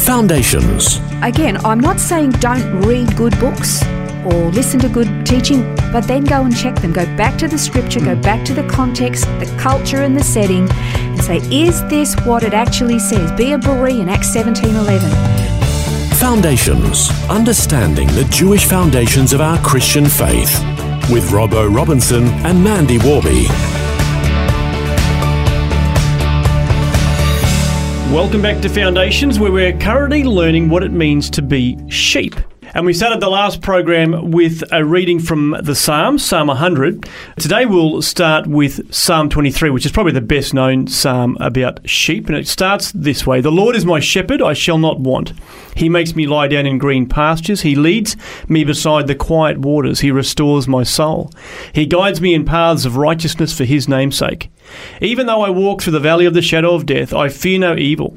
Foundations. Again, I'm not saying don't read good books or listen to good teaching, but then go and check them. Go back to the scripture, go back to the context, the culture and the setting, and say, is this what it actually says? Be a Berean, Acts 17:11. Foundations. Understanding the Jewish foundations of our Christian faith. With Robbo Robinson and Mandy Warby. Welcome back to Foundations, where we're currently learning what it means to be sheep. And we started the last program with a reading from the Psalms, Psalm 100. Today we'll start with Psalm 23, which is probably the best known psalm about sheep. And it starts this way The Lord is my shepherd, I shall not want. He makes me lie down in green pastures. He leads me beside the quiet waters. He restores my soul. He guides me in paths of righteousness for his name's sake. Even though I walk through the valley of the shadow of death, I fear no evil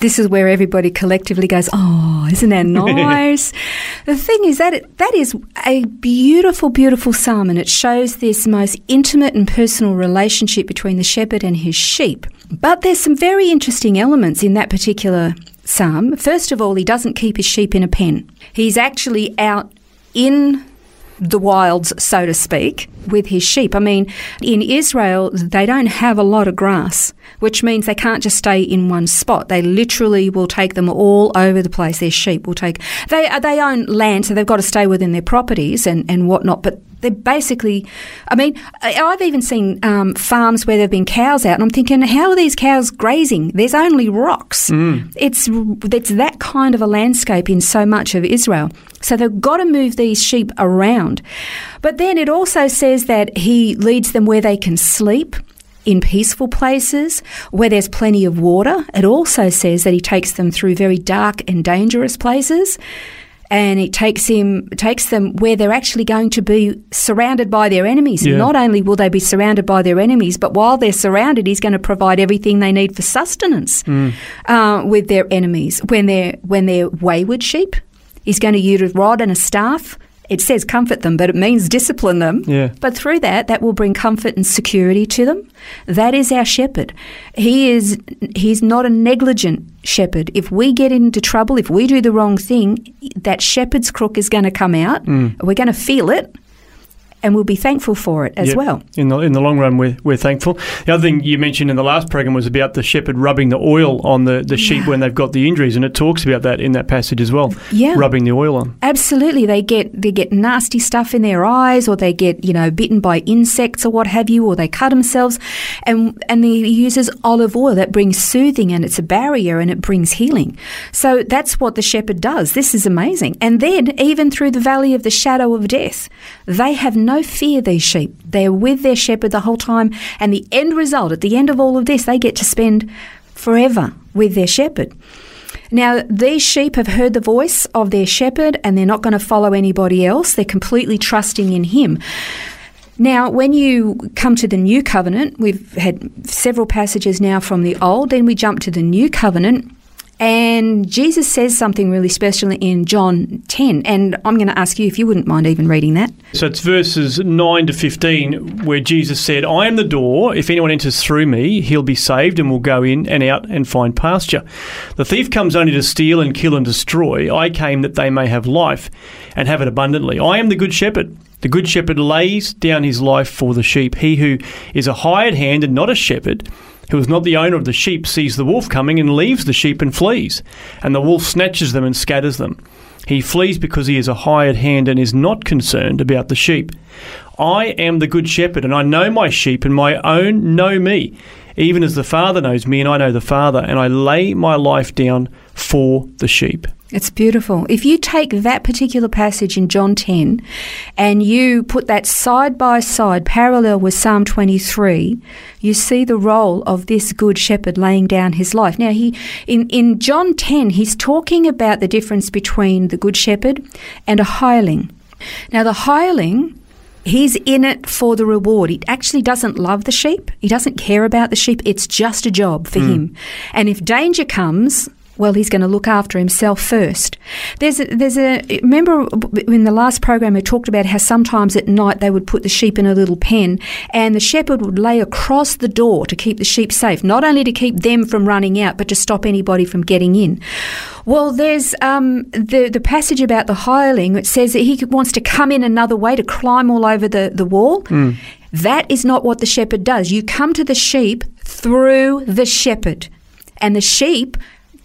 this is where everybody collectively goes, "Oh, isn't that nice?" the thing is that it, that is a beautiful, beautiful psalm, and it shows this most intimate and personal relationship between the shepherd and his sheep. But there's some very interesting elements in that particular psalm. First of all, he doesn't keep his sheep in a pen. He's actually out in the wilds, so to speak, with his sheep. I mean, in Israel, they don't have a lot of grass, which means they can't just stay in one spot. They literally will take them all over the place. Their sheep will take, they, they own land, so they've got to stay within their properties and, and whatnot, but they're basically, I mean, I've even seen um, farms where there've been cows out, and I'm thinking, how are these cows grazing? There's only rocks. Mm. It's it's that kind of a landscape in so much of Israel. So they've got to move these sheep around. But then it also says that he leads them where they can sleep in peaceful places where there's plenty of water. It also says that he takes them through very dark and dangerous places and it takes him takes them where they're actually going to be surrounded by their enemies. Yeah. Not only will they be surrounded by their enemies, but while they're surrounded, he's going to provide everything they need for sustenance mm. uh, with their enemies. When they're when they're wayward sheep, he's going to use a rod and a staff it says comfort them, but it means discipline them. Yeah. But through that, that will bring comfort and security to them. That is our shepherd. He is he's not a negligent shepherd. If we get into trouble, if we do the wrong thing, that shepherd's crook is going to come out. Mm. We're going to feel it and we'll be thankful for it as yep. well. In the in the long run, we're, we're thankful. The other thing you mentioned in the last program was about the shepherd rubbing the oil on the, the sheep yeah. when they've got the injuries, and it talks about that in that passage as well. Yeah, rubbing the oil on. Absolutely, they get they get nasty stuff in their eyes, or they get you know bitten by insects or what have you, or they cut themselves, and and he uses olive oil that brings soothing and it's a barrier and it brings healing. So that's what the shepherd does. This is amazing. And then even through the valley of the shadow of death, they have no no fear, these sheep. They're with their shepherd the whole time. And the end result, at the end of all of this, they get to spend forever with their shepherd. Now, these sheep have heard the voice of their shepherd and they're not going to follow anybody else. They're completely trusting in him. Now, when you come to the new covenant, we've had several passages now from the old, then we jump to the new covenant. And Jesus says something really special in John 10. And I'm going to ask you if you wouldn't mind even reading that. So it's verses 9 to 15 where Jesus said, I am the door. If anyone enters through me, he'll be saved and will go in and out and find pasture. The thief comes only to steal and kill and destroy. I came that they may have life and have it abundantly. I am the good shepherd. The good shepherd lays down his life for the sheep. He who is a hired hand and not a shepherd, who is not the owner of the sheep, sees the wolf coming and leaves the sheep and flees, and the wolf snatches them and scatters them. He flees because he is a hired hand and is not concerned about the sheep. I am the good shepherd, and I know my sheep, and my own know me, even as the Father knows me, and I know the Father, and I lay my life down for the sheep. It's beautiful. If you take that particular passage in John 10 and you put that side by side, parallel with Psalm 23, you see the role of this good shepherd laying down his life. Now, he in, in John 10, he's talking about the difference between the good shepherd and a hireling. Now, the hireling He's in it for the reward. He actually doesn't love the sheep. He doesn't care about the sheep. It's just a job for hmm. him. And if danger comes, well, he's going to look after himself first. There's a, there's a remember in the last program I talked about how sometimes at night they would put the sheep in a little pen, and the shepherd would lay across the door to keep the sheep safe, not only to keep them from running out, but to stop anybody from getting in. Well, there's um, the the passage about the hireling. It says that he wants to come in another way to climb all over the the wall. That is not what the shepherd does. You come to the sheep through the shepherd, and the sheep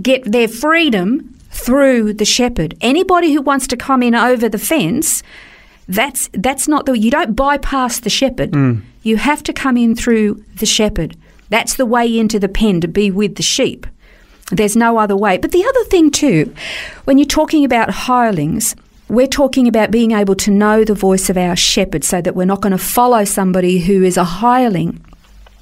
get their freedom through the shepherd. Anybody who wants to come in over the fence, that's that's not the you don't bypass the shepherd. Mm. You have to come in through the shepherd. That's the way into the pen to be with the sheep. There's no other way. But the other thing too, when you're talking about hirelings, we're talking about being able to know the voice of our shepherd so that we're not going to follow somebody who is a hireling.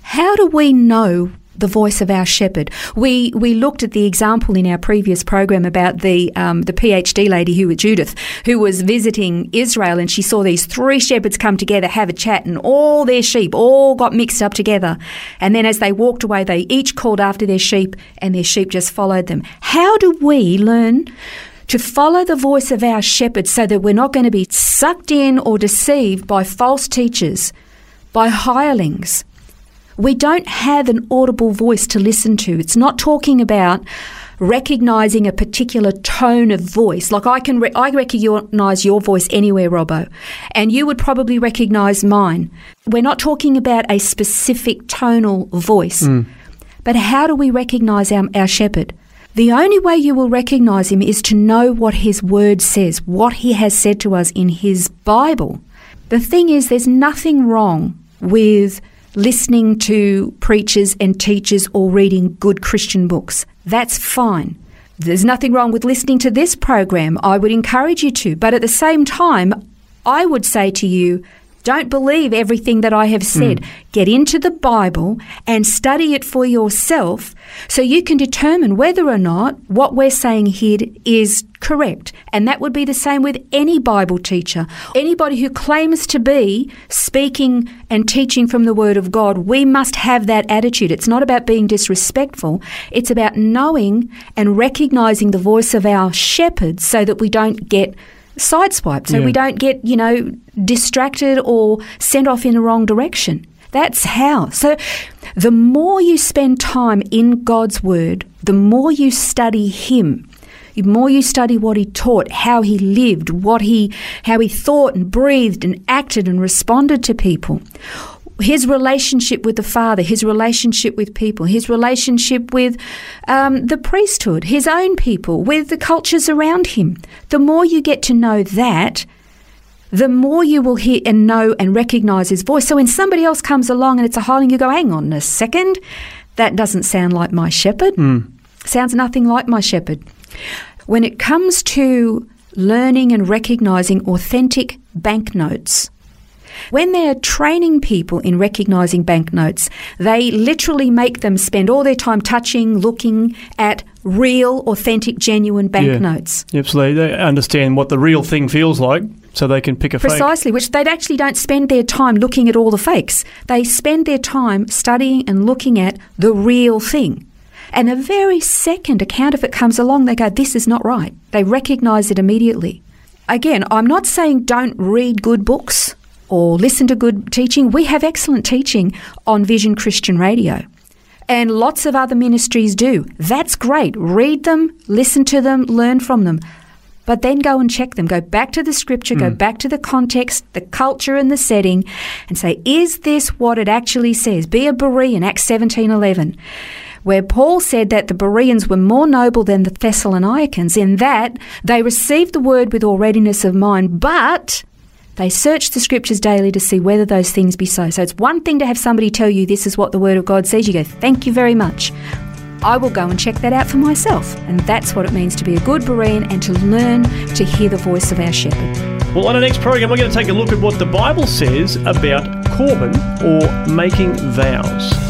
How do we know the voice of our shepherd? We we looked at the example in our previous program about the um, the PhD lady who was Judith, who was visiting Israel, and she saw these three shepherds come together, have a chat, and all their sheep all got mixed up together. And then as they walked away, they each called after their sheep, and their sheep just followed them. How do we learn? To follow the voice of our shepherd so that we're not going to be sucked in or deceived by false teachers, by hirelings, we don't have an audible voice to listen to. It's not talking about recognizing a particular tone of voice. Like I can, re- I recognize your voice anywhere, Robbo, and you would probably recognize mine. We're not talking about a specific tonal voice, hmm. but how do we recognize our, our shepherd? The only way you will recognize him is to know what his word says, what he has said to us in his Bible. The thing is, there's nothing wrong with listening to preachers and teachers or reading good Christian books. That's fine. There's nothing wrong with listening to this program. I would encourage you to. But at the same time, I would say to you, don't believe everything that I have said. Hmm. Get into the Bible and study it for yourself so you can determine whether or not what we're saying here is correct. And that would be the same with any Bible teacher. Anybody who claims to be speaking and teaching from the Word of God, we must have that attitude. It's not about being disrespectful, it's about knowing and recognizing the voice of our shepherd so that we don't get sideswiped, so Yeah. we don't get, you know, distracted or sent off in the wrong direction. That's how. So the more you spend time in God's Word, the more you study Him. The more you study what he taught, how he lived, what he, how he thought and breathed and acted and responded to people, his relationship with the Father, his relationship with people, his relationship with um, the priesthood, his own people, with the cultures around him. The more you get to know that, the more you will hear and know and recognize his voice. So when somebody else comes along and it's a hireling, you go, hang on a second, that doesn't sound like my shepherd. Sounds nothing like my shepherd. When it comes to learning and recognizing authentic banknotes, when they're training people in recognizing banknotes, they literally make them spend all their time touching, looking at real, authentic, genuine banknotes. Yep, so they, they understand what the real thing feels like, so they can pick a fake. Precisely, which they actually don't spend their time looking at all the fakes. They spend their time studying and looking at the real thing. And the very second a counterfeit comes along, they go, This is not right. They recognize it immediately. Again, I'm not saying don't read good books or listen to good teaching. We have excellent teaching on Vision Christian Radio. And lots of other ministries do. That's great. Read them, listen to them, learn from them. But then go and check them. Go back to the scripture, go hmm. back to the context, the culture and the setting, and say, is this what it actually says? Be a Berean, Acts 17.11, where Paul said that the Bereans were more noble than the Thessalonians in that they received the word with all readiness of mind, but They search the scriptures daily to see whether those things be so. So it's one thing to have somebody tell you this is what the Word of God says. You go, thank you very much. I will go and check that out for myself. And that's what it means to be a good Berean and to learn to hear the voice of our shepherd. Well, on our next program, we're going to take a look at what the Bible says about Corban or making vows.